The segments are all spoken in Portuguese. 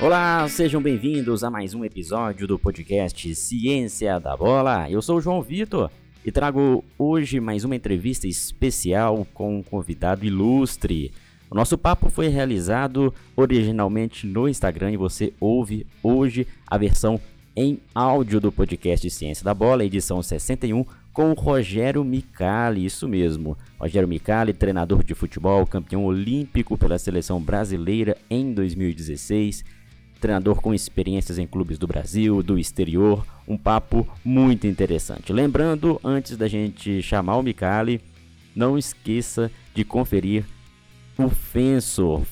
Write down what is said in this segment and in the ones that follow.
Olá, sejam bem-vindos a mais um episódio do podcast Ciência da Bola. Eu sou o João Vitor e trago hoje mais uma entrevista especial com um convidado ilustre. O nosso papo foi realizado originalmente no Instagram e você ouve hoje a versão em áudio do podcast Ciência da Bola, edição 61, com o Rogério Micali, isso mesmo. Rogério Micali, treinador de futebol, campeão olímpico pela seleção brasileira em 2016 treinador com experiências em clubes do Brasil, do exterior, um papo muito interessante. Lembrando, antes da gente chamar o Micali, não esqueça de conferir o Fenso. O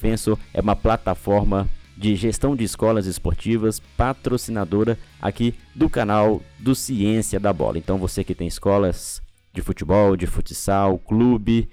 é uma plataforma de gestão de escolas esportivas, patrocinadora aqui do canal do Ciência da Bola. Então você que tem escolas de futebol, de futsal, clube,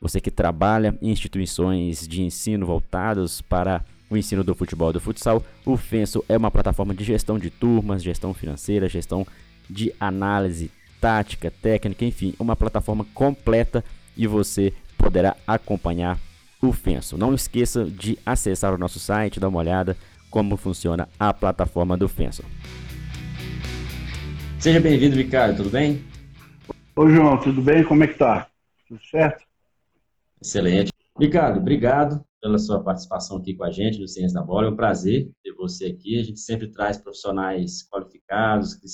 você que trabalha em instituições de ensino voltados para o ensino do futebol e do futsal. O Fenso é uma plataforma de gestão de turmas, gestão financeira, gestão de análise tática, técnica, enfim, uma plataforma completa e você poderá acompanhar o Fenso. Não esqueça de acessar o nosso site, dar uma olhada como funciona a plataforma do Fenso. Seja bem-vindo, Ricardo, tudo bem? Oi, João, tudo bem? Como é que tá? Tudo certo? Excelente. Ricardo, obrigado pela sua participação aqui com a gente no Ciência da Bola. É um prazer ter você aqui. A gente sempre traz profissionais qualificados que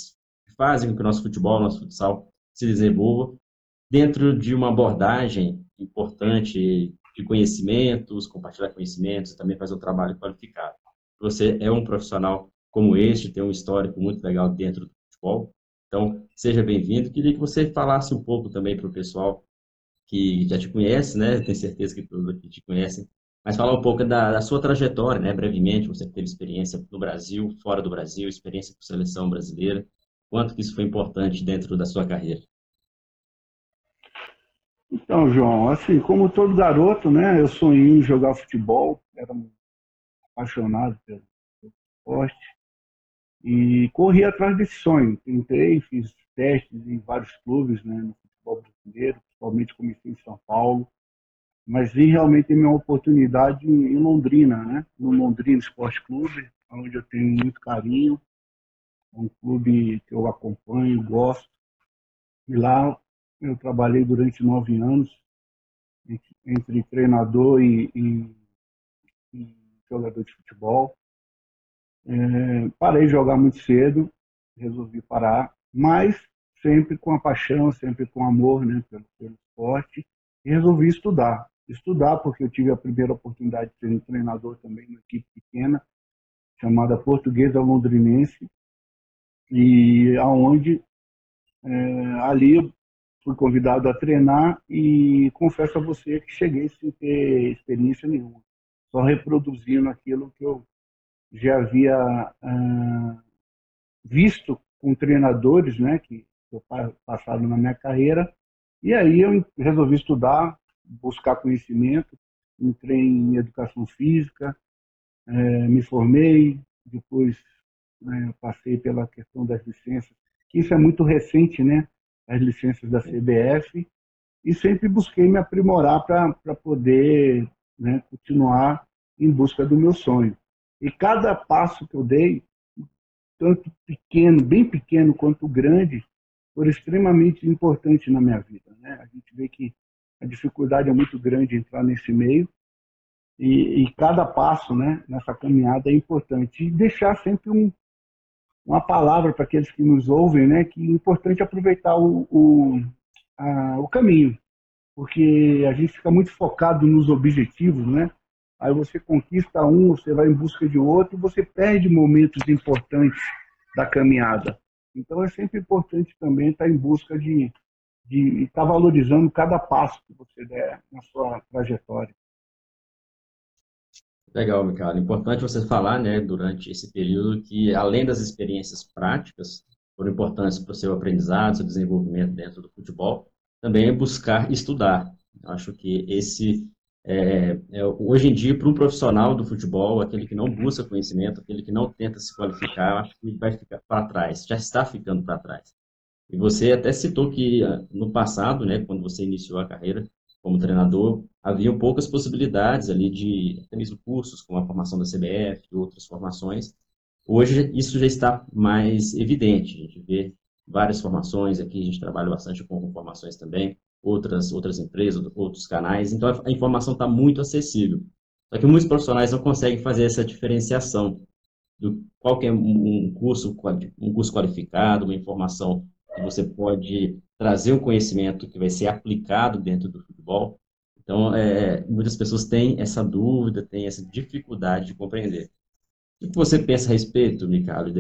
fazem com que o nosso futebol, nosso futsal se desenvolva dentro de uma abordagem importante de conhecimentos, compartilhar conhecimentos, também fazer um trabalho qualificado. Você é um profissional como este, tem um histórico muito legal dentro do futebol. Então, seja bem-vindo. Queria que você falasse um pouco também para o pessoal que já te conhece, né? Tenho certeza que todos aqui te conhecem, mas falar um pouco da, da, sua trajetória, né? Brevemente, você teve experiência no Brasil, fora do Brasil, experiência com seleção brasileira. Quanto que isso foi importante dentro da sua carreira? Então, João, assim, como todo garoto, né? Eu sonhei em jogar futebol, era apaixonado pelo esporte e corri atrás desse sonho. Tentei, fiz testes em vários clubes, né? No futebol brasileiro, principalmente comecei em São Paulo mas vi realmente minha oportunidade em Londrina, né? no Londrina Esporte Clube, onde eu tenho muito carinho, é um clube que eu acompanho, gosto. E lá eu trabalhei durante nove anos, entre treinador e, e, e jogador de futebol. É, parei de jogar muito cedo, resolvi parar, mas sempre com a paixão, sempre com amor né, pelo, pelo esporte, e resolvi estudar estudar, porque eu tive a primeira oportunidade de ser um treinador também numa equipe pequena, chamada Portuguesa Londrinense, e aonde é, ali fui convidado a treinar e confesso a você que cheguei sem ter experiência nenhuma, só reproduzindo aquilo que eu já havia ah, visto com treinadores, né, que passaram na minha carreira, e aí eu resolvi estudar, buscar conhecimento, entrei em educação física, é, me formei, depois né, passei pela questão das licenças, isso é muito recente, né? As licenças da CBF, e sempre busquei me aprimorar para poder né, continuar em busca do meu sonho. E cada passo que eu dei, tanto pequeno, bem pequeno quanto grande, foi extremamente importante na minha vida. Né? A gente vê que a dificuldade é muito grande entrar nesse meio e, e cada passo né, nessa caminhada é importante. E deixar sempre um, uma palavra para aqueles que nos ouvem, né, que é importante aproveitar o, o, a, o caminho, porque a gente fica muito focado nos objetivos, né? Aí você conquista um, você vai em busca de outro, você perde momentos importantes da caminhada. Então é sempre importante também estar em busca de, de estar tá valorizando cada passo que você der na sua trajetória. Legal, Micaela. Importante você falar, né, durante esse período, que além das experiências práticas, foram importantes para o seu aprendizado, seu desenvolvimento dentro do futebol, também é buscar estudar. Eu acho que esse, é, é, hoje em dia, para um profissional do futebol, aquele que não busca conhecimento, aquele que não tenta se qualificar, acho que vai ficar para trás, já está ficando para trás. E você até citou que ah, no passado, né, quando você iniciou a carreira como treinador, havia poucas possibilidades ali de, até mesmo cursos, como a formação da CBF e outras formações. Hoje isso já está mais evidente, a gente vê várias formações aqui, a gente trabalha bastante com formações também, outras, outras empresas, outros canais, então a informação está muito acessível. Só que muitos profissionais não conseguem fazer essa diferenciação do qual é um curso, um curso qualificado, uma informação que você pode trazer um conhecimento que vai ser aplicado dentro do futebol. Então, é, muitas pessoas têm essa dúvida, têm essa dificuldade de compreender. O que você pensa a respeito, Micalo?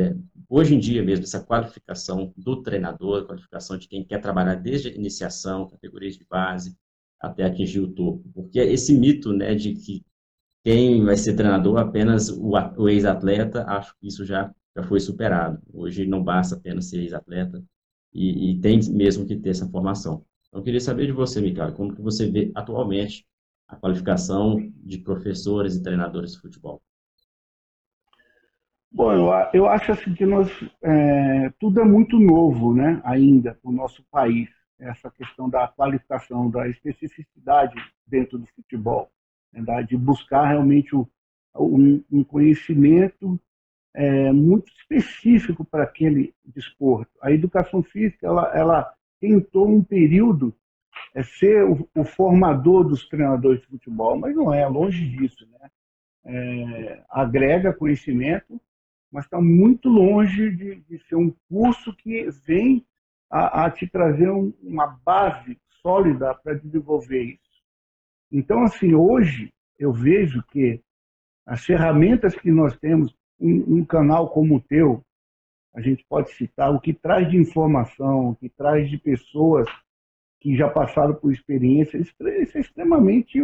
Hoje em dia mesmo, essa qualificação do treinador, qualificação de quem quer trabalhar desde a iniciação, categorias de base, até atingir o topo. Porque esse mito né, de que quem vai ser treinador apenas o, o ex-atleta, acho que isso já, já foi superado. Hoje não basta apenas ser ex-atleta e, e, tem mesmo que ter essa formação. Então, eu queria saber de você, Mikael, como que você vê atualmente a qualificação de professores e treinadores de futebol? Bom, eu, eu acho assim que nós, é, tudo é muito novo né, ainda no nosso país, essa questão da qualificação, da especificidade dentro do futebol né, de buscar realmente um, um conhecimento é, muito específico para aquele desporto. A educação física ela, ela tentou um período é, ser o, o, formador dos treinadores de futebol, mas não é, longe disso. Né? É, agrega conhecimento, mas está muito longe de, de, ser um curso que vem a, a te trazer um, uma base sólida para desenvolver isso. Então, assim, hoje eu vejo que as ferramentas que nós temos, um, um canal como o teu, a gente pode citar, o que traz de informação, o que traz de pessoas que já passaram por experiência, isso é extremamente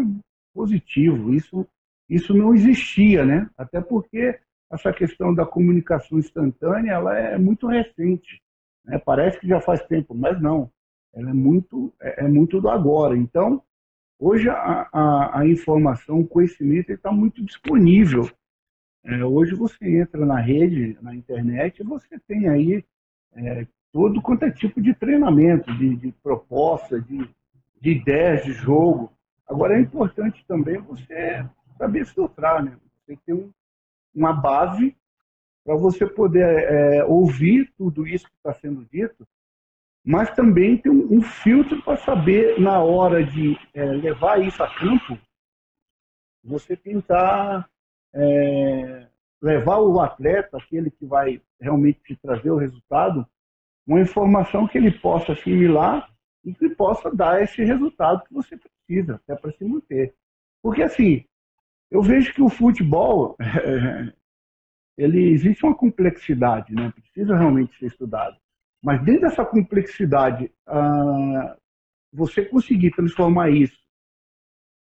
positivo. Isso, isso não existia, né? Até porque essa questão da comunicação instantânea ela é muito recente. Né? Parece que já faz tempo, mas não. Ela é muito, é, é muito do agora. Então, Hoje a, a, a informação, o conhecimento está muito disponível. É, hoje você entra na rede, na internet, e você tem aí é, todo quanto é tipo de treinamento, de, de proposta, de, de ideias de jogo. Agora é importante também você saber filtrar, né? Você ter um, uma base para você poder é, ouvir tudo isso que está sendo dito mas também tem um, um filtro para saber, na hora de é, levar isso a campo, você tentar é, levar o atleta, aquele que vai realmente te trazer o resultado, uma informação que ele possa assimilar e que possa dar esse resultado que você precisa, até para se manter. Porque assim, eu vejo que o futebol, ele existe uma complexidade, né? precisa realmente ser estudado. Mas dentro dessa complexidade, ah, você conseguir transformar isso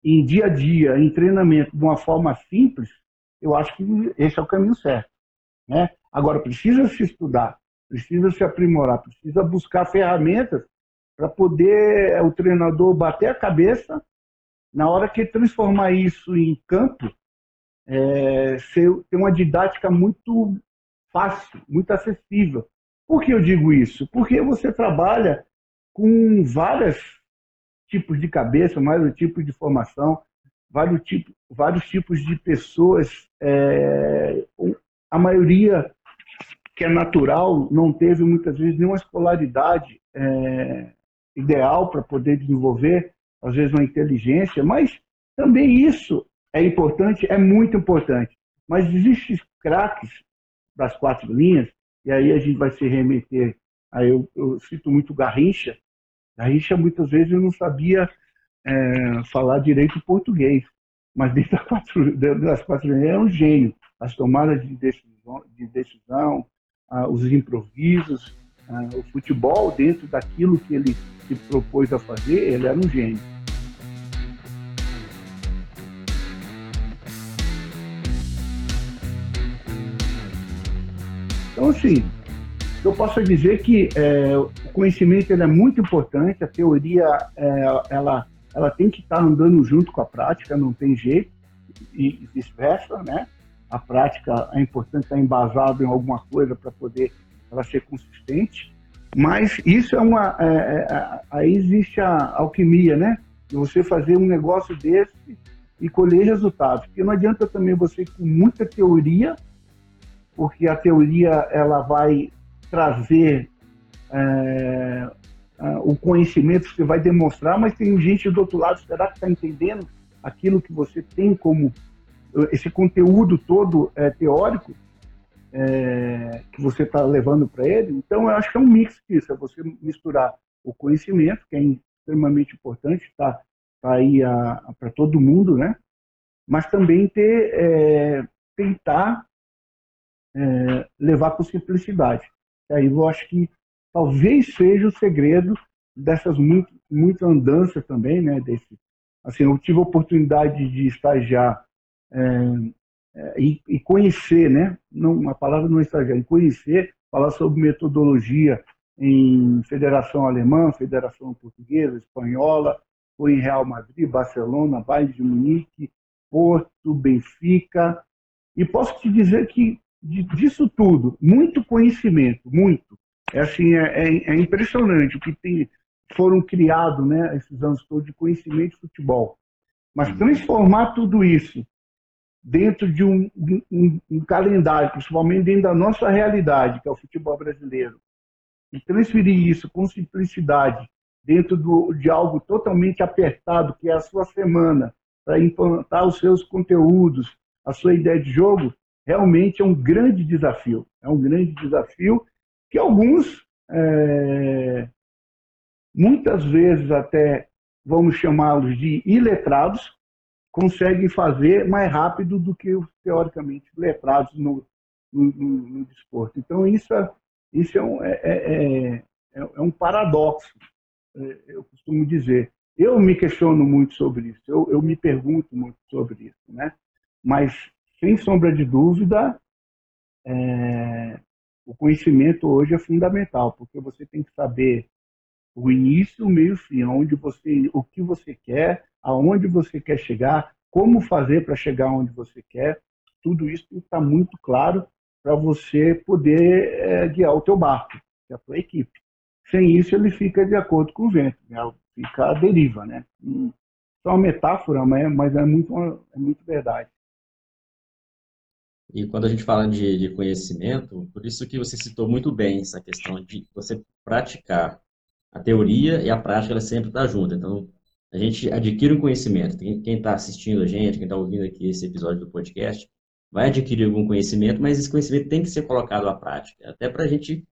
em dia a dia, em treinamento, de uma forma simples, eu acho que esse é o caminho certo. Né? Agora, precisa se estudar, precisa se aprimorar, precisa buscar ferramentas para poder o treinador bater a cabeça na hora que transformar isso em campo, é, ser, ter uma didática muito fácil, muito acessível, por que eu digo isso? Porque você trabalha com vários tipos de cabeça, vários tipos de formação, vários, tipos, vários tipos de pessoas. É, a maioria que é natural não teve muitas vezes nenhuma escolaridade é, ideal para poder desenvolver, às vezes, uma inteligência, mas também isso é importante, é muito importante. Mas existem craques das quatro linhas e aí a gente vai se remeter. Aí eu, eu cito muito Garrincha. Garrincha, muitas vezes, eu não sabia é, falar direito português, mas dentro das quatro, das quatro linhas é um gênio. As tomadas de decisão, de decisão ah, os improvisos, ah, o futebol, dentro daquilo que ele se propôs a fazer, ele era um gênio. Então, assim, eu posso dizer que é, o conhecimento ele é muito importante, a teoria é, ela, ela tem que estar andando junto com a prática, não tem jeito, e vice-versa, né? A prática é importante estar embasado em alguma coisa para poder ela ser consistente, mas isso é uma. É, é, aí existe a alquimia, né? você fazer um negócio desse e colher resultados. Porque não adianta também você com muita teoria, porque a teoria ela vai trazer é, o conhecimento você vai demonstrar, mas tem gente do outro lado, será que está entendendo aquilo que você tem como esse conteúdo todo é, teórico é, que você está levando para ele? Então, eu acho que é um mix disso, é você misturar o conhecimento, que é extremamente importante, está tá aí para todo mundo, né? Mas também ter, é, tentar levar com simplicidade. E aí eu acho que talvez seja o segredo dessas muito, muitas andanças também, né? Desse, assim, eu tive a oportunidade de estagiar é, é, e, e, conhecer, né? Não, a palavra não é estagiar, conhecer, falar sobre metodologia em Federação Alemã, Federação Portuguesa, Espanhola, foi em Real Madrid, Barcelona, Bayern de Munique, Porto, Benfica. E posso te dizer que disso tudo, muito conhecimento, muito. É assim, é, é, é impressionante o que tem, foram criados, né, esses anos todos de conhecimento de futebol. Mas uhum. transformar tudo isso dentro de um, um, um, calendário, principalmente dentro da nossa realidade, que é o futebol brasileiro, e transferir isso com simplicidade dentro do, de algo totalmente apertado, que é a sua semana, para implantar os seus conteúdos, a sua ideia de jogo, realmente é um grande desafio. É um grande desafio que alguns, é, muitas vezes até vamos chamá-los de iletrados, conseguem fazer mais rápido do que os teoricamente letrados no, no, no, no desporto. Então, isso é, isso é, um, é, é, é, é um paradoxo, eu costumo dizer. Eu me questiono muito sobre isso, eu, eu me pergunto muito sobre isso, né? Mas, sem sombra de dúvida, é, o conhecimento hoje é fundamental, porque você tem que saber o início, o meio e o fim, onde você, o que você quer, aonde você quer chegar, como fazer para chegar onde você quer. Tudo isso estar muito claro para você poder é, guiar o teu barco, é a tua equipe. Sem isso, ele fica de acordo com o vento, né? fica à deriva. Né? Hum, é uma metáfora, mas é muito, é muito verdade. E quando a gente fala de, de, conhecimento, por isso que você citou muito bem essa questão de você praticar. A teoria e a prática, ela sempre está junto. Então, a gente adquire um conhecimento. Quem está assistindo a gente, quem está ouvindo aqui esse episódio do podcast, vai adquirir algum conhecimento, mas esse conhecimento tem que ser colocado à prática, até para a gente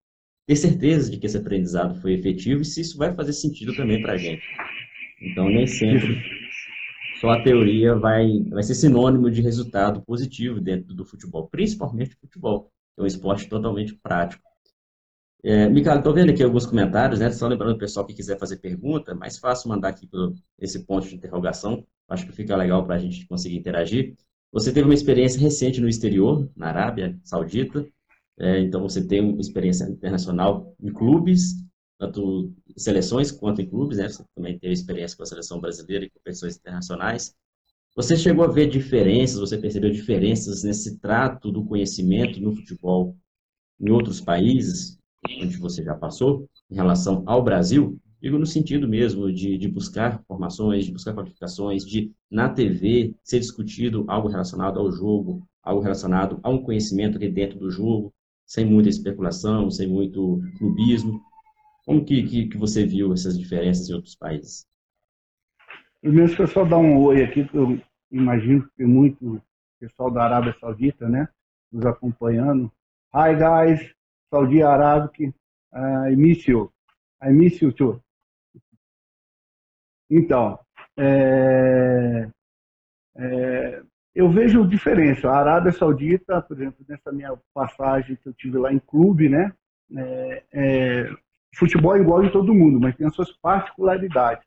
ter certeza de que esse aprendizado foi efetivo e se isso vai fazer sentido também para a gente. Então, nem sempre só a teoria vai, vai ser sinônimo de resultado positivo dentro do futebol, principalmente futebol, que é um esporte totalmente prático. É, Micael, estou vendo aqui alguns comentários, né? Só lembrando o pessoal que quiser fazer pergunta, mais fácil mandar aqui por esse ponto de interrogação. Acho que fica legal para a gente conseguir interagir. Você teve uma experiência recente no exterior, na Arábia Saudita, é, então você tem uma experiência internacional em clubes, tanto em seleções quanto em clubes, né? Você também teve experiência com a seleção brasileira e competições internacionais. Você chegou a ver diferenças, você percebeu diferenças nesse trato do conhecimento no futebol em outros países, onde você já passou, em relação ao Brasil? Digo no sentido mesmo de, de buscar formações, de buscar qualificações, de na TV ser discutido algo relacionado ao jogo, algo relacionado a um conhecimento ali dentro do jogo, sem muita especulação, sem muito clubismo. Como que, que, que você viu essas diferenças em outros países? Primeiro, deixa eu só dar um oi aqui, que eu imagino que tem muito pessoal da Arábia Saudita, né, nos acompanhando. Hi, guys, Saudi Arabic, uh, I miss you. I miss you too. Então, é, é, eu vejo diferença. A Arábia Saudita, por exemplo, nessa minha passagem que eu tive lá em clube, né? É, futebol é igual em todo mundo, mas tem as suas particularidades,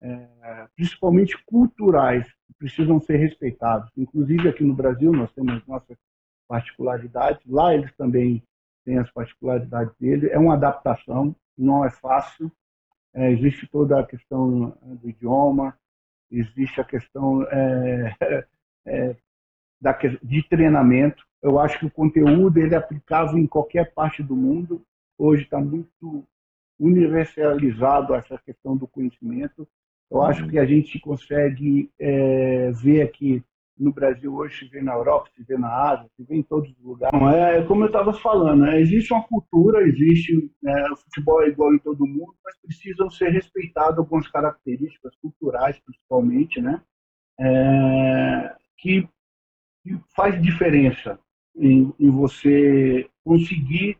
é, principalmente culturais, que precisam ser respeitadas. Inclusive aqui no Brasil nós temos nossas particularidades, lá eles também têm as particularidades deles. É uma adaptação, não é fácil, é, existe toda a questão né, do idioma, existe a questão é, é, da, de treinamento. Eu acho que o conteúdo ele é aplicável em qualquer parte do mundo. Hoje está muito universalizado essa questão do conhecimento. Eu acho que a gente consegue é, ver aqui no Brasil hoje, se vê na Europa, se vê na Ásia, se vê em todos os lugares. Não, é como eu estava falando, né? existe uma cultura, existe né, o futebol é igual em todo mundo, mas precisam ser respeitadas algumas características culturais, principalmente, né? É, que, que, faz diferença em, em, você conseguir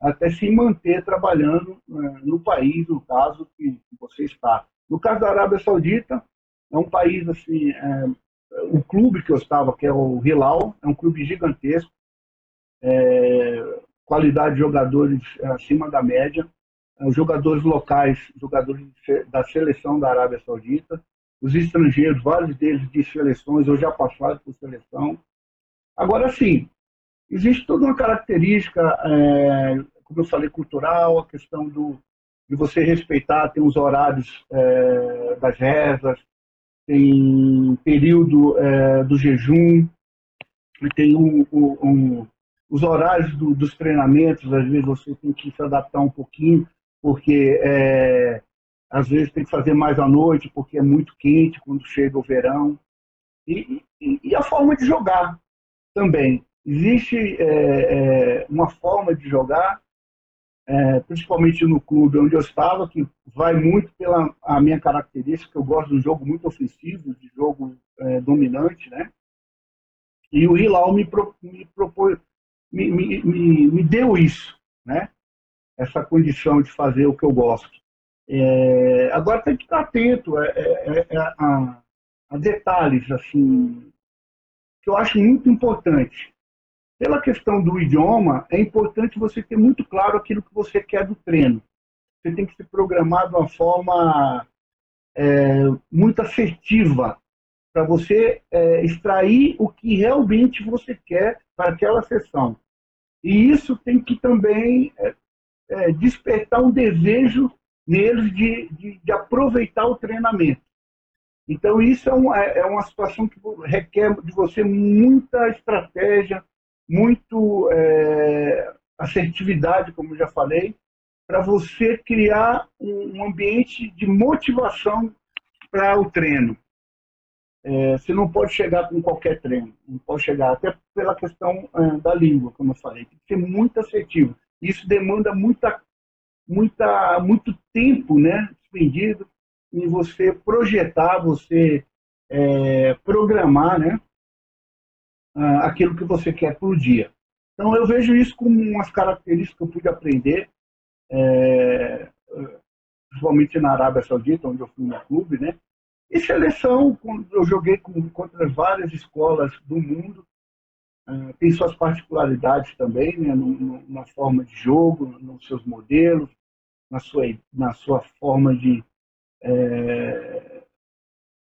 até se manter trabalhando né, no país, no caso que você está. No caso da Arábia Saudita, é um país assim, é, o clube que eu estava, que é o Hilal, é um clube gigantesco, é, qualidade de jogadores acima da média, os jogadores locais, jogadores da seleção da Arábia Saudita, os estrangeiros, vários deles de seleções ou já passaram por seleção. Agora sim, existe toda uma característica, é, como eu falei, cultural, a questão do, de você respeitar, tem os horários é, das rezas, tem período é, do jejum, tem um, um, os horários do, dos treinamentos, às vezes você tem que se adaptar um pouquinho, porque é, às vezes tem que fazer mais à noite, porque é muito quente quando chega o verão. E, e, e a forma de jogar também. Existe é, é uma forma de jogar é, principalmente no clube onde eu estava, que vai muito pela a minha característica, eu gosto de um jogo muito ofensivo, de jogo é, dominante, né? E o Hilal me, pro, me, propôs, me, me, me, me, deu isso, né? Essa condição de fazer o que eu gosto. É, agora tem que estar atento é, é, é, a, a detalhes, assim, que eu acho muito importante. Pela questão do idioma, é importante você ter muito claro aquilo que você quer do treino. Você tem que se programar de uma forma é, muito assertiva para você é, extrair o que realmente você quer para aquela sessão. E isso tem que também é, é despertar um desejo neles de, de, de, aproveitar o treinamento. Então, isso é uma, é uma situação que requer de você muita estratégia, muito é, assertividade, como já falei, para você criar um ambiente de motivação para o treino. É, você não pode chegar com qualquer treino, não pode chegar, até pela questão é, da língua, como eu falei, tem que ser muito assertivo. Isso demanda muita, muita, muito tempo né, expendido em você projetar, você é, programar né, uh, aquilo que você quer o dia. Então, eu vejo isso como umas características que eu pude aprender, é, principalmente na Arábia Saudita, onde eu fui no clube, né? E seleção, eu joguei contra várias escolas do mundo, uh, tem suas particularidades também, né? Na forma de jogo, nos seus modelos, na sua, na sua forma de, é,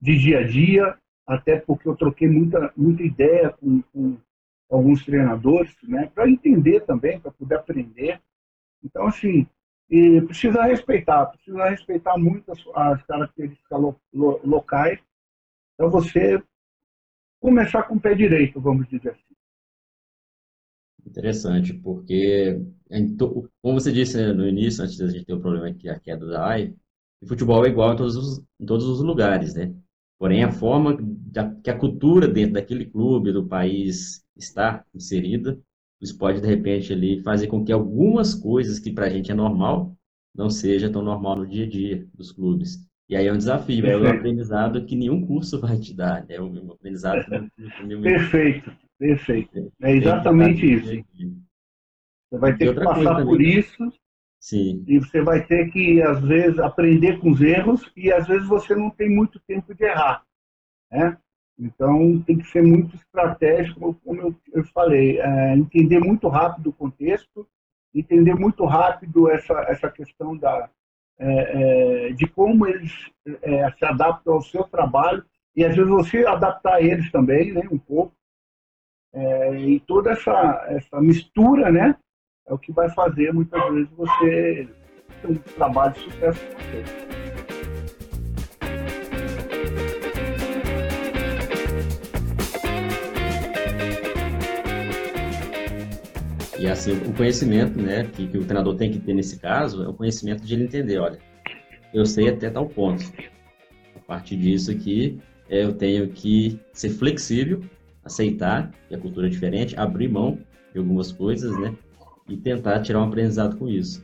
de dia a dia até porque eu troquei muita, muita ideia com, com alguns treinadores, né, para entender também, para poder aprender. Então, assim, e precisa respeitar, precisa respeitar muito as, as características lo, lo, locais, para você começar com o pé direito, vamos dizer assim. Interessante, porque, como você disse né, no início, antes da gente ter o problema que a queda da AI, o futebol é igual em todos os, em todos os lugares, né? Porém, a forma que a cultura dentro daquele clube, do país, está inserida, isso pode, de repente, ali, fazer com que algumas coisas que para a gente é normal, não seja tão normal no dia a dia dos clubes. E aí é um desafio, é um aprendizado que nenhum curso vai te dar, é um aprendizado que Perfeito, perfeito. É exatamente isso. Você vai ter que passar por também, isso Sim. E você vai ter que, às vezes, aprender com os erros e, às vezes, você não tem muito tempo de errar. Né? Então, tem que ser muito estratégico, como eu, falei, é, entender muito rápido o contexto, entender muito rápido essa, essa questão da, é, é, de como eles é, se adaptam ao seu trabalho e, às vezes, você adaptar eles também, né, um pouco. É, e toda essa, essa mistura, né, é o que vai fazer muitas vezes você ter um trabalho de sucesso com você. E assim, o conhecimento né, que, que, o treinador tem que ter nesse caso é o conhecimento de ele entender, olha, eu sei até tal ponto. partir disso aqui, eu tenho que ser flexível, aceitar que a cultura é diferente, abrir mão de algumas coisas, né? E tentar tirar um aprendizado com isso.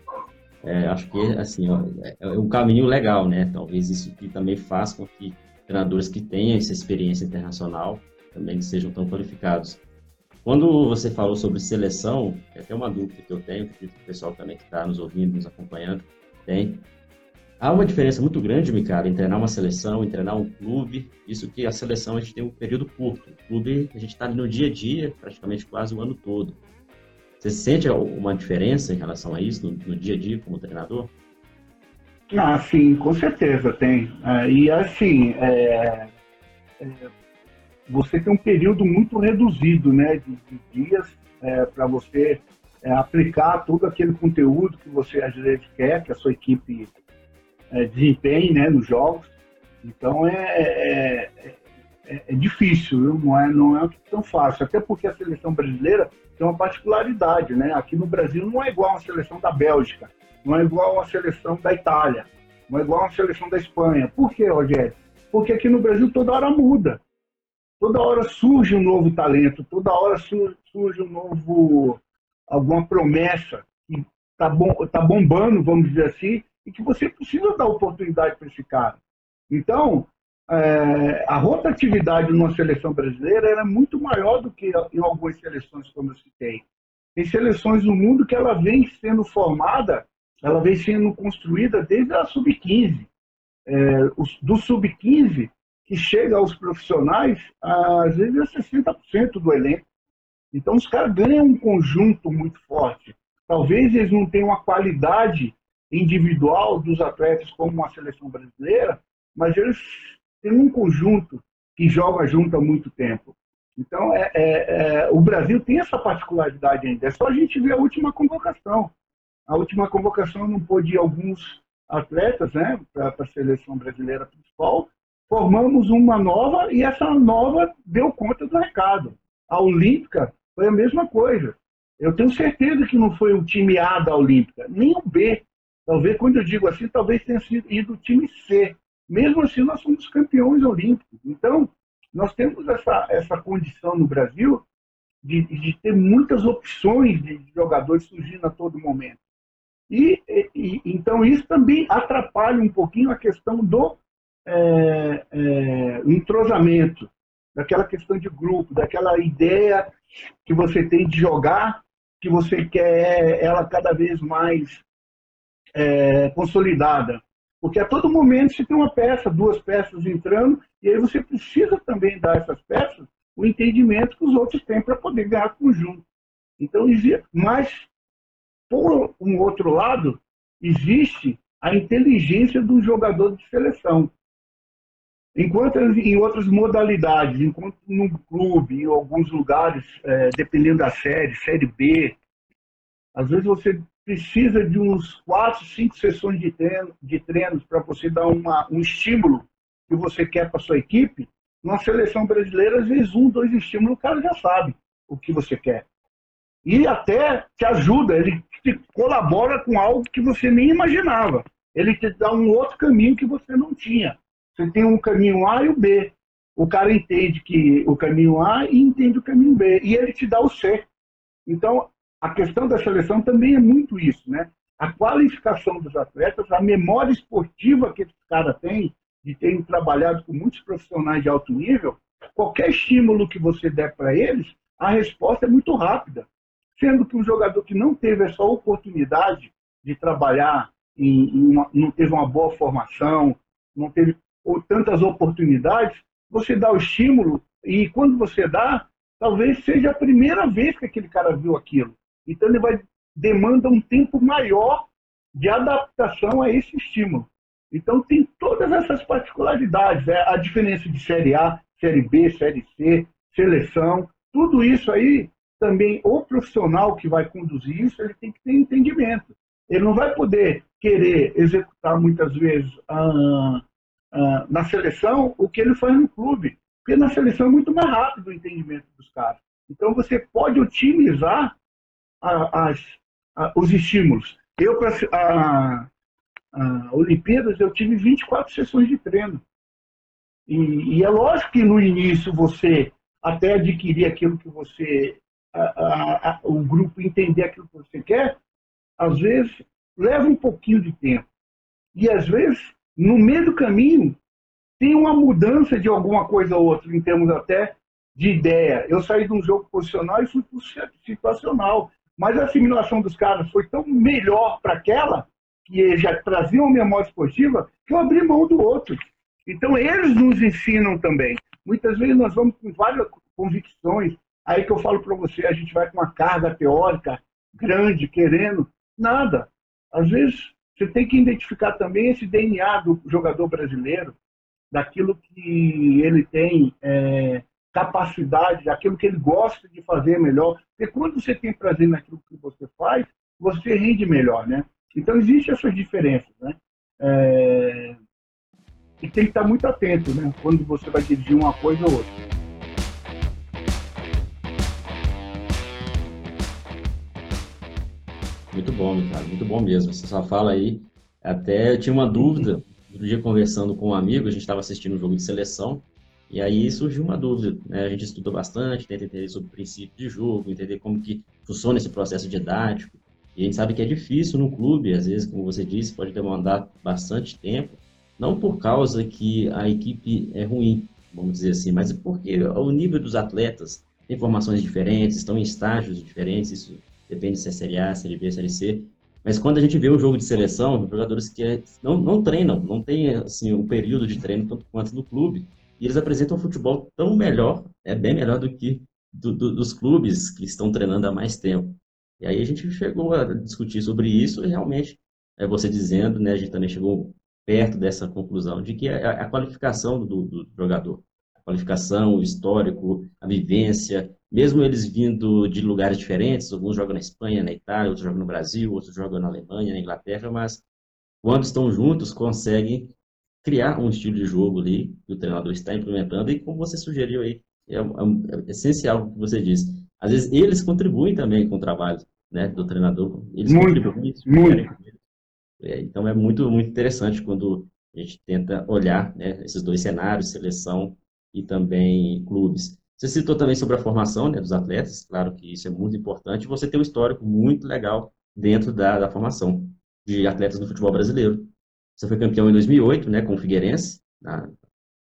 É, acho que, assim, ó, é um caminho legal, né? Talvez isso que também faça com que treinadores que tenham essa experiência internacional também sejam tão qualificados. Quando você falou sobre seleção, é até uma dúvida que eu tenho, que o pessoal também que está nos ouvindo, nos acompanhando, tem. Há uma diferença muito grande, Micaro, em treinar uma seleção, em treinar um clube. Isso que a seleção a gente tem um período curto. O clube a gente está no dia a dia, praticamente quase o ano todo. Você sente uma diferença em relação a isso no, no dia a dia como treinador? Ah, sim, com certeza tem. É, e assim, é, é, você tem um período muito reduzido né, de, de dias é, para você é, aplicar todo aquele conteúdo que você às vezes quer que a sua equipe é, desempenhe né, nos jogos. Então é, é, é, difícil, viu? Não, é, não é tão fácil. Até porque a seleção brasileira tem uma particularidade. Né? Aqui no Brasil não é igual a seleção da Bélgica, não é igual a seleção da Itália, não é igual a seleção da Espanha. Por quê, Rogério? Porque aqui no Brasil toda hora muda. Toda hora surge um novo talento, toda hora surge um novo alguma promessa que está bom, tá bombando, vamos dizer assim, e que você precisa dar oportunidade para esse cara. Então, é, a rotatividade numa seleção brasileira era muito maior do que em algumas seleções, como eu citei. Tem seleções no mundo que ela vem sendo formada, ela vem sendo construída desde a sub-15. É, do sub-15, que chega aos profissionais, às vezes é 60% do elenco. Então, os caras ganham um conjunto muito forte. Talvez eles não tenham a qualidade individual dos atletas como uma seleção brasileira, mas eles têm um conjunto que joga junto há muito tempo. Então, é, é, é, o Brasil tem essa particularidade ainda. É só a gente ver a última convocação. A última convocação não pôde alguns atletas né, para a seleção brasileira principal. Formamos uma nova e essa nova deu conta do recado. A Olímpica foi a mesma coisa. Eu tenho certeza que não foi o time A da Olímpica, nem o B. Talvez, quando eu digo assim, talvez tenha sido ido o time C. Mesmo assim, nós somos campeões olímpicos. Então, nós temos essa, essa condição no Brasil de, de ter muitas opções de jogadores surgindo a todo momento. E, e, então isso também atrapalha um pouquinho a questão do é, é, entrosamento, daquela questão de grupo, daquela ideia que você tem de jogar, que você quer ela cada vez mais é, consolidada. Porque a todo momento você tem uma peça, duas peças entrando, e aí você precisa também dar essas peças o entendimento que os outros têm para poder ganhar conjunto. Então, mas, por um outro lado, existe a inteligência do jogador de seleção. Enquanto em outras modalidades, enquanto no clube, em alguns lugares, é, dependendo da série, série B, às vezes você precisa de uns quatro, cinco sessões de, treino, de treinos para você dar uma, um estímulo que você quer para sua equipe. Na seleção brasileira, às vezes um, dois estímulos, o cara já sabe o que você quer. E até te ajuda, ele te colabora com algo que você nem imaginava. Ele te dá um outro caminho que você não tinha. Você tem um caminho A e o B. O cara entende que o caminho A e entende o caminho B. E ele te dá o C. Então, a questão da seleção também é muito isso, né? A qualificação dos atletas, a memória esportiva que esse cara tem, de terem trabalhado com muitos profissionais de alto nível, qualquer estímulo que você der para eles, a resposta é muito rápida. Sendo que um jogador que não teve essa oportunidade de trabalhar, em uma, não teve uma boa formação, não teve ou tantas oportunidades, você dá o estímulo e quando você dá, talvez seja a primeira vez que aquele cara viu aquilo. Então ele vai demanda um tempo maior de adaptação a esse estímulo. Então tem todas essas particularidades, né? a diferença de série A, série B, série C, seleção, tudo isso aí também o profissional que vai conduzir isso, ele tem que ter entendimento. Ele não vai poder querer executar muitas vezes ah, uh, na seleção o que ele faz no clube. Porque na seleção é muito mais rápido o entendimento dos caras. Então você pode otimizar as, a, os estímulos. Eu, para a, Olimpíadas, eu tive 24 sessões de treino. E, e, é lógico que no início você até adquirir aquilo que você, a, a, a, o grupo entender aquilo que você quer, às vezes leva um pouquinho de tempo. E às vezes, no meio do caminho, tem uma mudança de alguma coisa ou outra, em termos até de ideia. Eu saí de um jogo posicional e fui para o situacional. Mas a assimilação dos caras foi tão melhor para aquela, que já traziam memória esportiva, que eu abri mão do outro. Então, eles nos ensinam também. Muitas vezes nós vamos com várias convicções, aí que eu falo para você, a gente vai com uma carga teórica grande, querendo, nada. Às vezes, você tem que identificar também esse DNA do jogador brasileiro, daquilo que ele tem é, capacidade, daquilo que ele gosta de fazer melhor. Porque quando você tem prazer naquilo que você faz, você rende melhor, né? Então, existem essas diferenças, né? É... E tem que estar muito atento, né? Quando você vai dirigir uma coisa ou outra. Muito bom, Ricardo, muito bom mesmo. Você só fala aí. Até eu tinha uma dúvida, outro dia conversando com um amigo, a gente estava assistindo um jogo de seleção, e aí surgiu uma dúvida. Né? A gente estuda bastante, tenta entender sobre o princípio de jogo, entender como que funciona esse processo didático. E a gente sabe que é difícil no clube, às vezes, como você disse, pode demandar bastante tempo, não por causa que a equipe é ruim, vamos dizer assim, mas porque o nível dos atletas tem formações diferentes, estão em estágios diferentes, isso depende se é Série A, Série B, Série C. Mas quando a gente vê o jogo de seleção, jogadores que não, não treinam, não tem assim, um período de treino tanto quanto no clube, e eles apresentam um futebol tão melhor, é bem melhor do que do, do, dos clubes que estão treinando há mais tempo. E aí a gente chegou a discutir sobre isso e realmente, é você dizendo, né, a gente também chegou perto dessa conclusão de que é a, a qualificação do, do jogador qualificação, o histórico, a vivência, mesmo eles vindo de lugares diferentes, alguns jogam na Espanha, na Itália, outros jogam no Brasil, outros jogam na Alemanha, na Inglaterra, mas quando estão juntos conseguem criar um estilo de jogo ali que o treinador está implementando e como você sugeriu aí, é, é, é essencial o que você disse. Às vezes eles contribuem também com o trabalho né, do treinador, eles muito, contribuem. Muito. É, então é muito, muito interessante quando a gente tenta olhar né, esses dois cenários, seleção e também clubes. Você citou também sobre a formação né, dos atletas, claro que isso é muito importante. Você tem um histórico muito legal dentro da, da formação de atletas no futebol brasileiro. Você foi campeão em 2008 né, com o Figueirense, na,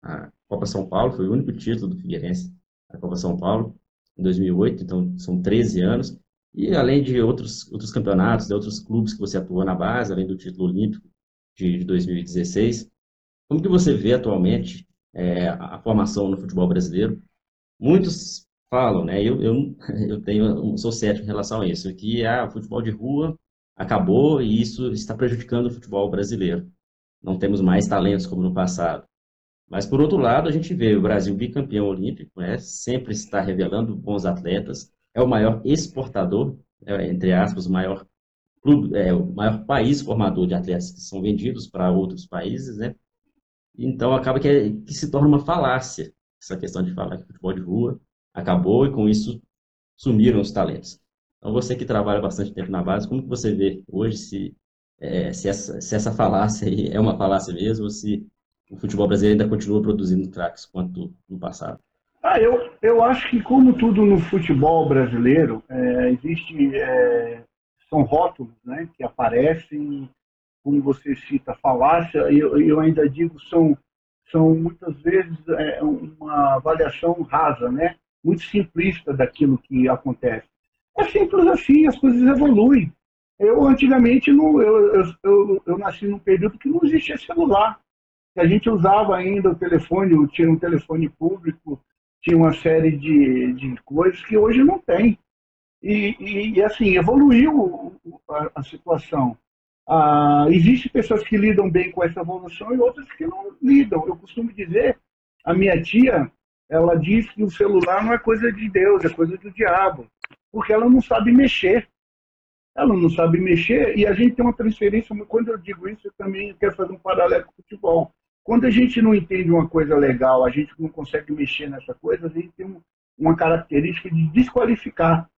na Copa São Paulo, foi o único título do Figueirense na Copa São Paulo, em 2008, então são 13 anos. E além de outros, outros campeonatos, de outros clubes que você atuou na base, além do título olímpico de, de 2016, como que você vê atualmente é, a formação no futebol brasileiro. Muitos falam, né? Eu, eu, eu tenho, sou cético em relação a isso, que ah, o futebol de rua acabou e isso está prejudicando o futebol brasileiro. Não temos mais talentos como no passado. Mas, por outro lado, a gente vê o Brasil bicampeão olímpico, né? sempre está revelando bons atletas, é o maior exportador, é, entre aspas, o maior, clube, é, o maior país formador de atletas que são vendidos para outros países, né? Então acaba que, é, que se torna uma falácia essa questão de falar que futebol de rua acabou e com isso sumiram os talentos. Então você que trabalha bastante tempo na base, como que você vê hoje se, é, se, essa, se essa falácia é uma falácia mesmo ou se o futebol brasileiro ainda continua produzindo craques quanto no passado? Ah, eu, eu acho que como tudo no futebol brasileiro, é, existe é, são rótulos né, que aparecem como você cita, falácia, eu, eu ainda digo, são, são muitas vezes é, uma avaliação rasa, né? muito simplista daquilo que acontece. É simples assim, as coisas evoluem. Eu, antigamente, não, eu, eu, eu, eu nasci num período que não existia celular. A gente usava ainda o telefone, tinha um telefone público, tinha uma série de, de coisas que hoje não tem. E, e, e assim, evoluiu a, a situação. Ah, Existem pessoas que lidam bem com essa evolução e outras que não lidam. Eu costumo dizer, a minha tia, ela diz que o celular não é coisa de Deus, é coisa do diabo, porque ela não sabe mexer. Ela não sabe mexer e a gente tem uma transferência. Quando eu digo isso, eu também quero fazer um paralelo com o futebol. Quando a gente não entende uma coisa legal, a gente não consegue mexer nessa coisa, a gente tem uma característica de desqualificar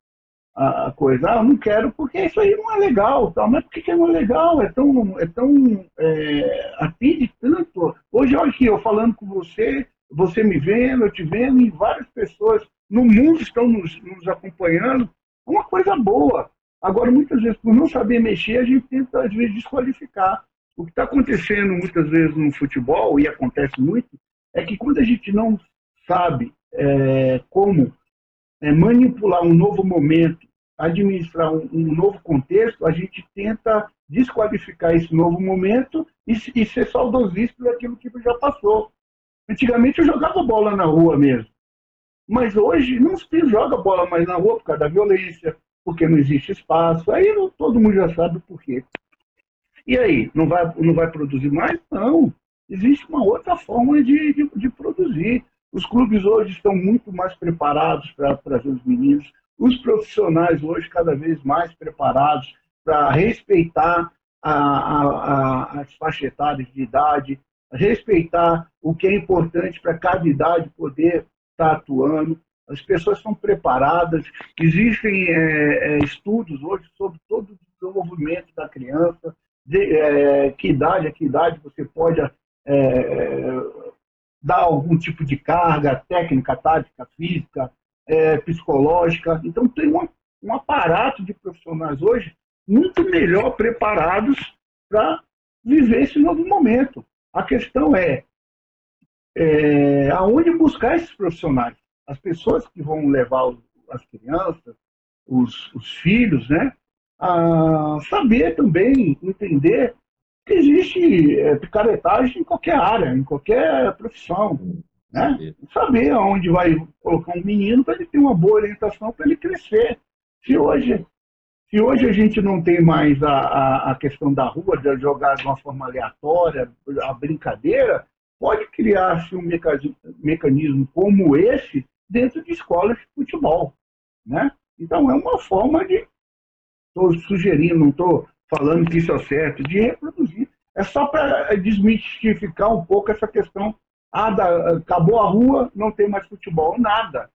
a, coisa. Ah, não quero porque isso aí não é legal. Tal. Mas por que, que não é legal? É tão. É tão é, atende tanto. Hoje, olha aqui, eu falando com você, você me vendo, eu te vendo, e várias pessoas no mundo estão nos, nos acompanhando. É uma coisa boa. Agora, muitas vezes, por não saber mexer, a gente tenta, às vezes, desqualificar. O que está acontecendo muitas vezes no futebol, e acontece muito, é que quando a gente não sabe é, como é, manipular um novo momento, administrar um, um, novo contexto, a gente tenta desqualificar esse novo momento e, e ser saudosista daquilo que já passou. Antigamente eu jogava bola na rua mesmo. Mas hoje não se joga bola mais na rua por causa da violência, porque não existe espaço. Aí todo mundo já sabe por quê. E aí, não vai, não vai produzir mais? Não. Existe uma outra forma de, de, de produzir. Os clubes hoje estão muito mais preparados para trazer os meninos. Os profissionais hoje cada vez mais preparados para respeitar a, a, a, as faixas etárias de idade, respeitar o que é importante para cada idade poder estar atuando. As pessoas estão preparadas. Existem é, é, estudos hoje sobre todo o desenvolvimento da criança, de é, que idade a que idade você pode é, dar algum tipo de carga técnica, tática, física, é, psicológica. Então tem um, um aparato de profissionais hoje muito melhor preparados para viver esse novo momento. A questão é, é aonde buscar esses profissionais? As pessoas que vão levar as crianças, os, os filhos, né? A saber também, entender que existe é, picaretagem em qualquer área, em qualquer profissão. Né? Saber aonde vai colocar um menino para ele ter uma boa orientação para ele crescer. Se hoje, se hoje a gente não tem mais a, a, a questão da rua, de jogar de uma forma aleatória, a brincadeira, pode criar-se um mecanismo como esse dentro de escolas de futebol. Né? Então, é uma forma de. Estou sugerindo, não estou falando que isso é certo, de reproduzir. É só para desmistificar um pouco essa questão. Ah, da, acabou a rua, não tem mais futebol. Nada.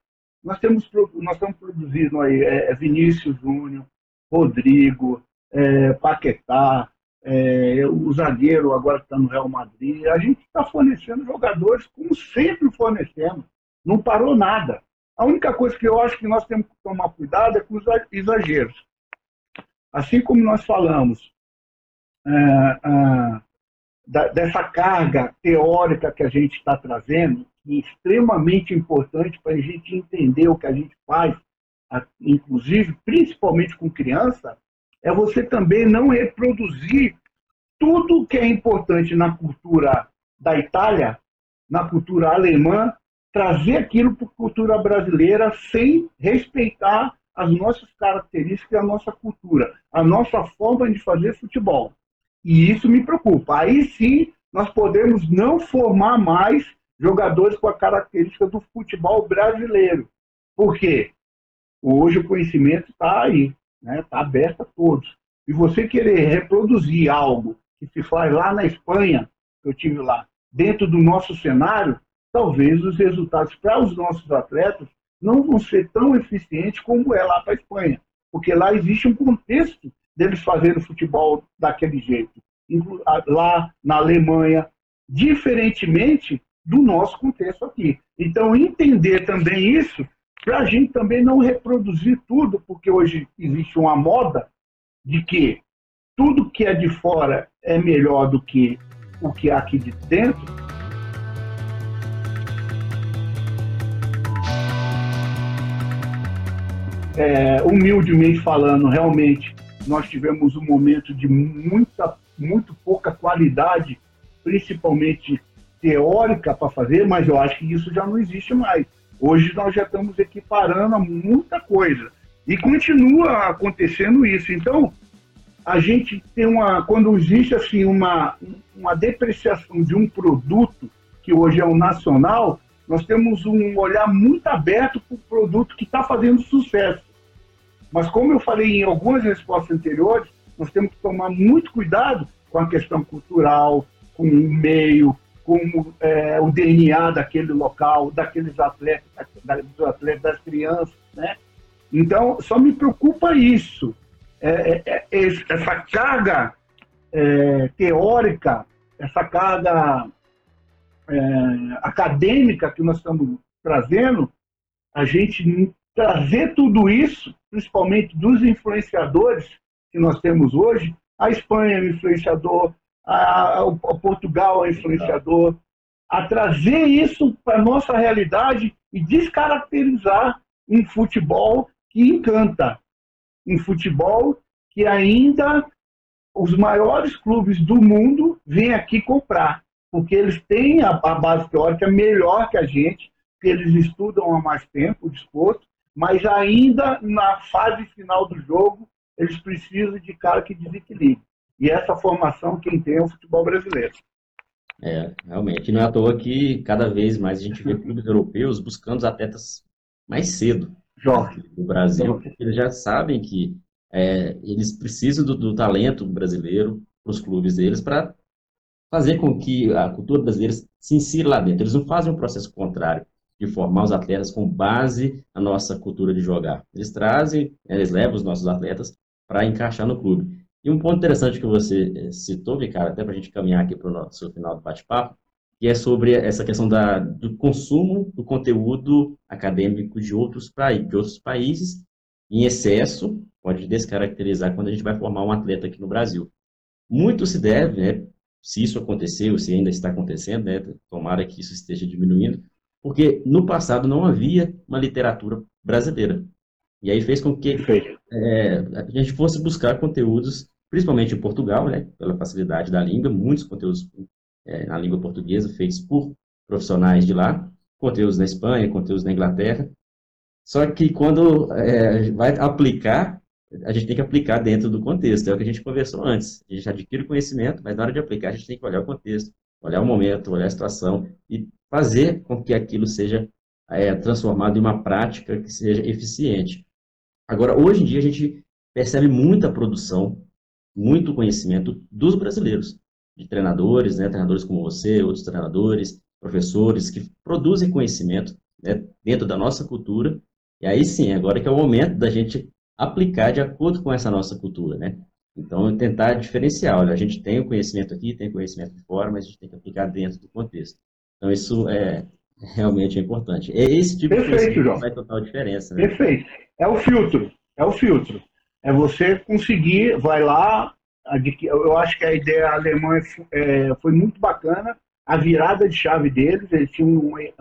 Nós, temos, nós estamos produzindo aí é, é Vinícius Júnior, Rodrigo, é, Paquetá, é, o zagueiro agora está no Real Madrid. A gente está fornecendo jogadores como sempre fornecemos. Não parou nada. A única coisa que eu acho que nós temos que tomar cuidado é com os exageros. Assim como nós falamos é, é, da, dessa carga teórica que a gente está trazendo, que é extremamente importante para a gente entender o que a gente faz, inclusive, principalmente com criança, é você também não reproduzir tudo que é importante na cultura da Itália, na cultura alemã, trazer aquilo para a cultura brasileira sem respeitar as nossas características, a nossa cultura, a nossa forma de fazer futebol. E isso me preocupa. Aí sim nós podemos não formar mais jogadores com a característica do futebol brasileiro. Por quê? Hoje o conhecimento está aí, está né? Tá aberto a todos. E você querer reproduzir algo que se faz lá na Espanha, que eu tive lá, dentro do nosso cenário, talvez os resultados para os nossos atletas não vão ser tão eficientes como é lá para a Espanha, porque lá existe um contexto deles fazerem futebol daquele jeito. Lá na Alemanha, diferentemente do nosso contexto aqui. Então, entender também isso, para a gente também não reproduzir tudo, porque hoje existe uma moda de que tudo que é de fora é melhor do que o que é aqui de dentro, é, humildemente falando, realmente nós tivemos um momento de muita, muito pouca qualidade, principalmente teórica para fazer, mas eu acho que isso já não existe mais. Hoje nós já estamos equiparando muita coisa e continua acontecendo isso. Então a gente tem uma, quando existe assim uma uma depreciação de um produto que hoje é o nacional, nós temos um olhar muito aberto para o produto que está fazendo sucesso. Mas como eu falei em algumas respostas anteriores, nós temos que tomar muito cuidado com a questão cultural, com o meio, com é, o DNA daquele local, daqueles atletas, dos atletas, das crianças, né? Então, só me preocupa isso. É, é, é essa carga é, teórica, essa carga é, acadêmica que nós estamos trazendo, a gente trazer tudo isso, principalmente dos influenciadores que nós temos hoje, a Espanha é um influenciador, a, a, a Portugal é um influenciador, a trazer isso para a nossa realidade e descaracterizar um futebol que encanta, um futebol que ainda os maiores clubes do mundo vêm aqui comprar, porque eles têm a, a base teórica melhor que a gente, que eles estudam há mais tempo o desporto, mas ainda na fase final do jogo eles precisam de cara que desequilibre. E essa formação quem tem é o futebol brasileiro. É, realmente. Não é à toa que cada vez mais a gente vê clubes europeus buscando os atletas mais cedo no Brasil, porque eles já sabem que é, eles precisam do, do talento brasileiro para os clubes deles para fazer com que a cultura brasileira se insira lá dentro. Eles não fazem um processo contrário de formar os atletas com base na nossa cultura de jogar. Eles trazem, eles levam os nossos atletas para encaixar no clube. E um ponto interessante que você eh, citou, Ricardo, até para a gente caminhar aqui para o nosso final do bate-papo, que é sobre essa questão da, do consumo do conteúdo acadêmico de outros, de outros países em excesso, pode descaracterizar quando a gente vai formar um atleta aqui no Brasil. Muito se deve, né, se isso aconteceu, se ainda está acontecendo, né, tomara que isso esteja diminuindo, porque no passado não havia uma literatura brasileira. E aí fez com que é, a gente fosse buscar conteúdos, principalmente em Portugal, né, pela facilidade da língua, muitos conteúdos é, na língua portuguesa feitos por profissionais de lá, conteúdos na Espanha, conteúdos na Inglaterra. Só que quando é, vai aplicar, a gente tem que aplicar dentro do contexto, é o que a gente conversou antes. A gente adquire o conhecimento, mas na hora de aplicar a gente tem que olhar o contexto, olhar o momento, olhar a situação e fazer com que aquilo seja é, transformado em uma prática que seja eficiente. Agora, hoje em dia, a gente percebe muita produção, muito conhecimento dos brasileiros, de treinadores, né, treinadores como você, outros treinadores, professores, que produzem conhecimento né, dentro da nossa cultura. E aí sim, agora que é o momento da gente aplicar de acordo com essa nossa cultura, né? Então, tentar diferenciar. Olha, a gente tem o conhecimento aqui, tem conhecimento de fora, mas a gente tem que aplicar dentro do contexto. Então, isso é realmente importante. É esse tipo Perfeito, de conhecimento João. faz total diferença. Né? Perfeito. É o filtro. É o filtro. É você conseguir, vai lá, eu acho que a ideia alemã é, foi muito bacana, a virada de chave deles, eles tinham uma, é,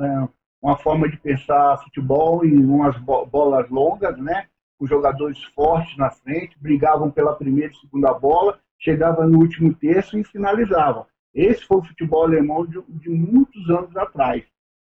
uma forma de pensar futebol em umas bolas longas, né? com jogadores fortes na frente, brigavam pela primeira e segunda bola, chegavam no último terço e finalizavam. Esse foi o futebol alemão de, de muitos anos atrás,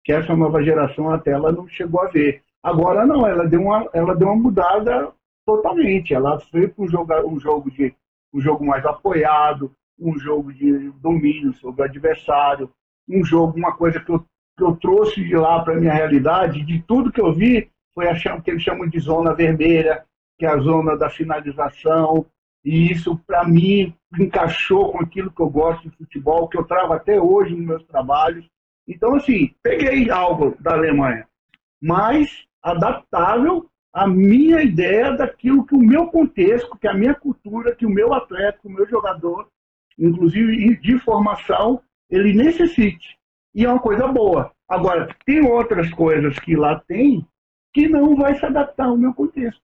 que essa nova geração até ela não chegou a ver. Agora não, ela deu uma, ela deu uma mudada totalmente. Ela foi para um jogo, um jogo de um jogo mais apoiado, um jogo de domínio sobre o adversário, um jogo, uma coisa que eu, que eu trouxe de lá para minha realidade, de tudo que eu vi, foi a que eles chamam de zona vermelha, que é a zona da finalização, e isso para mim encaixou com aquilo que eu gosto de futebol, que eu trago até hoje nos meus trabalhos. Então, assim, peguei algo da Alemanha, mas adaptável à minha ideia daquilo que o meu contexto, que a minha cultura, que o meu atleta, que o meu jogador, inclusive de formação, ele necessite. E é uma coisa boa. Agora, tem outras coisas que lá tem que não vai se adaptar ao meu contexto.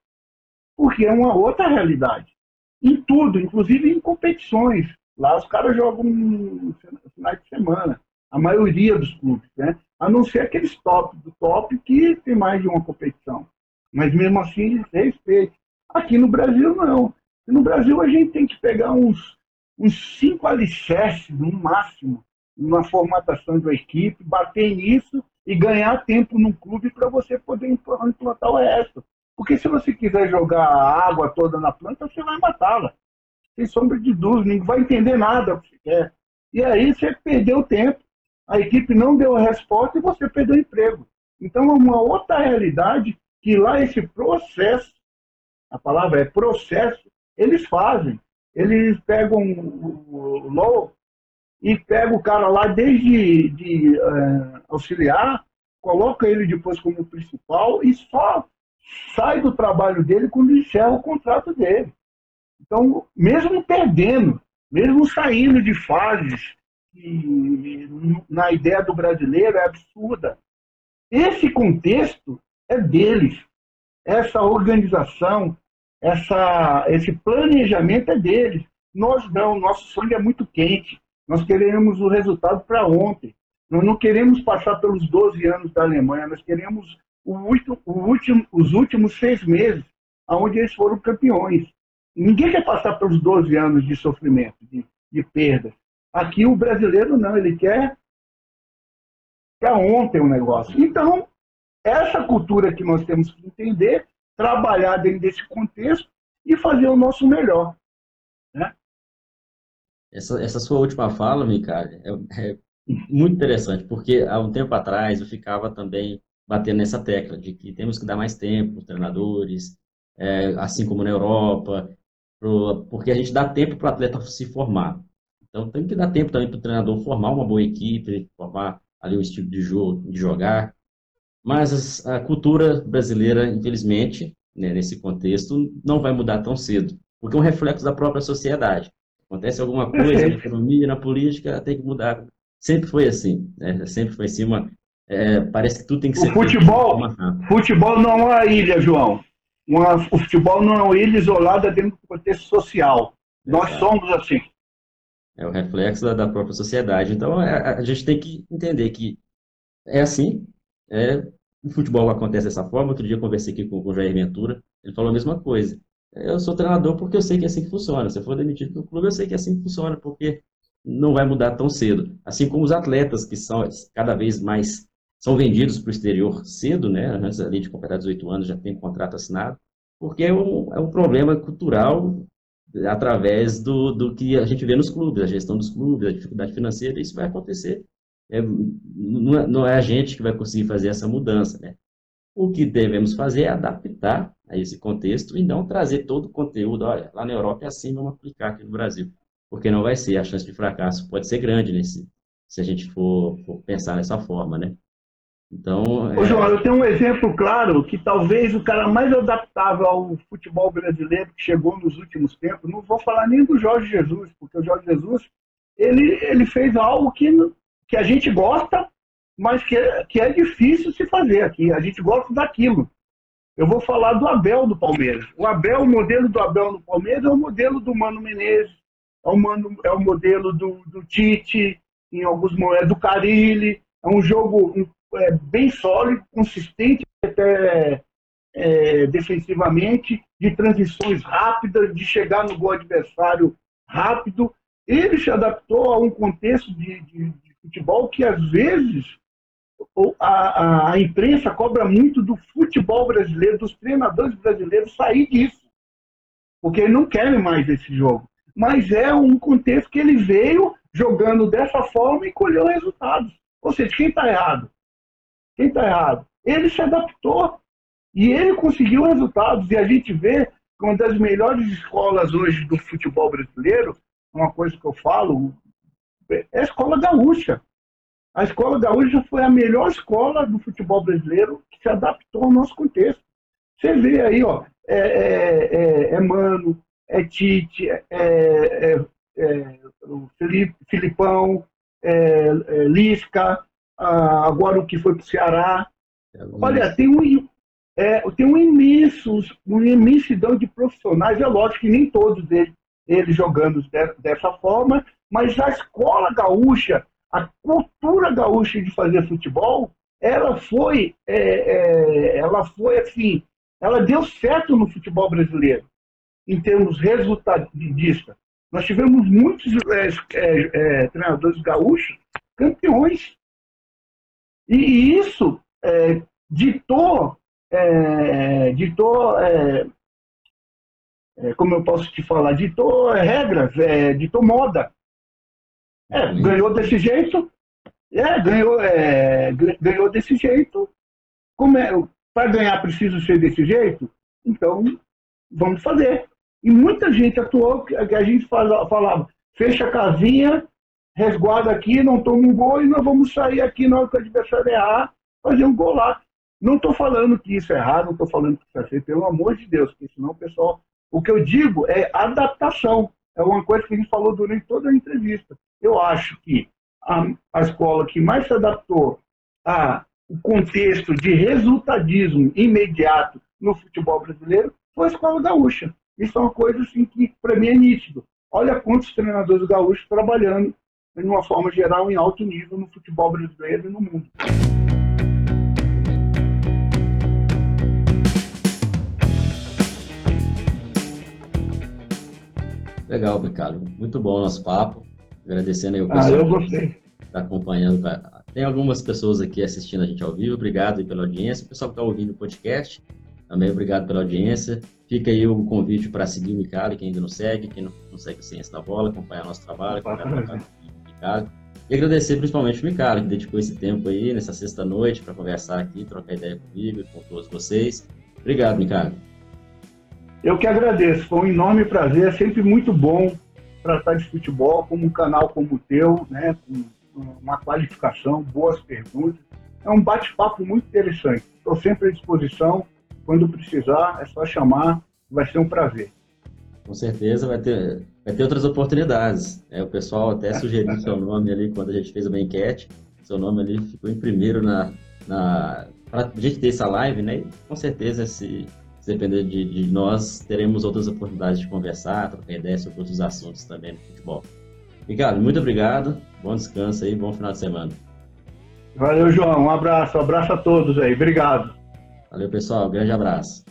Porque é uma outra realidade. Em tudo, inclusive em competições. Lá os caras jogam no final de semana. A maioria dos clubes, né? A não ser aqueles top do top que tem mais de uma competição. Mas mesmo assim, respeito. Aqui no Brasil, não. No Brasil, a gente tem que pegar uns, uns cinco alicerces, no máximo, numa formatação de uma equipe, bater nisso e ganhar tempo num clube para você poder implantar o resto. Porque se você quiser jogar a água toda na planta, você vai matá-la. Sem sombra de dúvida, ninguém vai entender nada o que você quer. E aí você perdeu tempo, a equipe não deu a resposta e você perdeu o emprego. Então é uma outra realidade que lá esse processo, a palavra é processo, eles fazem. Eles pegam o LOL e pegam o cara lá desde de, uh, auxiliar, coloca ele depois como principal e só sai do trabalho dele quando encerra o contrato dele. Então, mesmo perdendo, mesmo saindo de fases que na ideia do brasileiro é absurda. Esse contexto é deles. Essa organização, essa, esse planejamento é deles. Nós não, nosso sangue é muito quente. Nós queremos o resultado para ontem. Nós não queremos passar pelos 12 anos da Alemanha, nós queremos último, último, os últimos seis meses, onde eles foram campeões. Ninguém quer passar pelos 12 anos de sofrimento, de, de perda. Aqui o brasileiro não, ele quer para ontem o negócio. Então, essa cultura que nós temos que entender, trabalhar dentro desse contexto e fazer o nosso melhor. Né? Essa, essa sua última fala, Micalha, é, é muito interessante, porque há um tempo atrás eu ficava também batendo nessa tecla de que temos que dar mais tempo para os treinadores, é, assim como na Europa, pro, porque a gente dá tempo para o atleta se formar. Então tem que dar tempo também para o treinador formar uma boa equipe, formar ali o estilo de jogo, de jogar. Mas a cultura brasileira, infelizmente, né, nesse contexto, não vai mudar tão cedo, porque é um reflexo da própria sociedade. Acontece alguma coisa na economia, na política, tem que mudar Sempre foi assim, né? Sempre foi assim uma. É, parece que tudo tem que ser. O futebol, futebol não é uma ilha, João. Uma, o futebol não é uma ilha isolada dentro do contexto social. Nós somos assim. É o reflexo da, da própria sociedade. Então a, é, a, gente tem que entender que é assim. É, o futebol acontece dessa forma. Outro dia eu conversei aqui com, com o Jair Ventura. Ele falou a mesma coisa. Eu sou treinador porque eu sei que é assim que funciona. Se eu for demitido do clube, eu sei que é assim que funciona, porque não vai mudar tão cedo. Assim como os atletas que são cada vez mais são vendidos para o exterior cedo, né? Antes ali de completar 18 anos já tem contrato assinado, porque é um, é um problema cultural através do, do que a gente vê nos clubes, a gestão dos clubes, a dificuldade financeira, isso vai acontecer. É, não, é, não é a gente que vai conseguir fazer essa mudança, né? O que devemos fazer é adaptar a esse contexto e não trazer todo o conteúdo. Olha, lá na Europa é assim, vamos aplicar aqui no Brasil porque não vai ser. A chance de fracasso pode ser grande nesse, se a gente for, for pensar nessa forma, né? Então, Ô, é... João, eu tenho um exemplo claro que talvez o cara mais adaptável ao futebol brasileiro que chegou nos últimos tempos, não vou falar nem do Jorge Jesus, porque o Jorge Jesus ele, ele fez algo que, que a gente gosta, mas que é, que é difícil se fazer aqui. A gente gosta daquilo. Eu vou falar do Abel do Palmeiras. O Abel, o modelo do Abel no Palmeiras é o modelo do Mano Menezes, é o, mano, é o modelo do, do Tite, em alguns momentos, do Carilli. É um jogo é, bem sólido, consistente até é, defensivamente, de transições rápidas, de chegar no gol adversário rápido. Ele se adaptou a um contexto de, de, de futebol que, às vezes, a, a, a, imprensa cobra muito do futebol brasileiro, dos treinadores brasileiros sair disso. Porque não querem mais esse jogo mas é um contexto que ele veio jogando dessa forma e colheu resultados. Ou seja, quem está errado? Quem está errado? Ele se adaptou e ele conseguiu resultados. E a gente vê que uma das melhores escolas hoje do futebol brasileiro, uma coisa que eu falo, é a escola gaúcha. A escola gaúcha foi a melhor escola do futebol brasileiro que se adaptou ao nosso contexto. Você vê aí, ó, é, é, é, é Mano, é Tite, é, é, é Felipe, Filipão, é, é Lisca, agora o que foi para o Ceará. Olha, tem um, é, tem um imenso, uma imensidão de profissionais, é lógico que nem todos eles, eles jogando de, dessa forma, mas a escola gaúcha, a cultura gaúcha de fazer futebol, ela foi, é, é, ela foi assim, ela deu certo no futebol brasileiro em termos resultadistas. Nós tivemos muitos é, é, é, treinadores gaúchos campeões. E isso é, ditou, é, ditou é, como eu posso te falar, ditou regras, ditou moda. ganhou desse jeito, ganhou, ganhou desse jeito. Como é, para ganhar preciso ser desse jeito? Então, vamos fazer. E muita gente atuou, que a gente falava, fecha a casinha, resguarda aqui, não toma um gol e nós vamos sair aqui na hora que o adversário errar, fazer um gol lá. Não estou falando que isso é errado, não estou falando que isso é feio, pelo amor de Deus, porque senão o pessoal. O que eu digo é adaptação. É uma coisa que a gente falou durante toda a entrevista. Eu acho que a, a escola que mais se adaptou ao contexto de resultadismo imediato no futebol brasileiro foi a escola gaúcha. Isso é uma coisa assim, que, para mim, é nítido. Olha quantos treinadores gaúchos trabalhando, de uma forma geral, em alto nível no futebol brasileiro e no mundo. Legal, Ricardo. Muito bom o nosso papo. Agradecendo aí o pessoal ah, eu gostei. que está acompanhando. Tem algumas pessoas aqui assistindo a gente ao vivo. Obrigado pela audiência. O pessoal que está ouvindo o podcast, também obrigado pela audiência. Fica aí o convite para seguir o Ricardo, quem ainda não segue, quem não, não segue Ciência da Bola, acompanhar nosso trabalho, acompanhar o Ricardo. E agradecer principalmente o Ricardo, que dedicou esse tempo aí, nessa sexta-noite, para conversar aqui, trocar ideia comigo e com todos vocês. Obrigado, Ricardo. Eu que agradeço, foi um enorme prazer, é sempre muito bom tratar de futebol como um canal como o teu, né, com uma qualificação, boas perguntas. É um bate-papo muito interessante. Estou sempre à disposição. Quando precisar, é só chamar, vai ser um prazer. Com certeza vai ter, vai ter outras oportunidades. É, o pessoal até sugeriu seu nome ali quando a gente fez uma enquete. Seu nome ali ficou em primeiro na, na para a gente ter essa live, né? E, com certeza, se se depender de, de, nós, teremos outras oportunidades de conversar, trocar ideias sobre outros assuntos também no futebol. Ricardo, muito obrigado, bom descanso aí, bom final de semana. Valeu, João, um abraço, um abraço a todos aí, obrigado. Valeu, pessoal, grande abraço.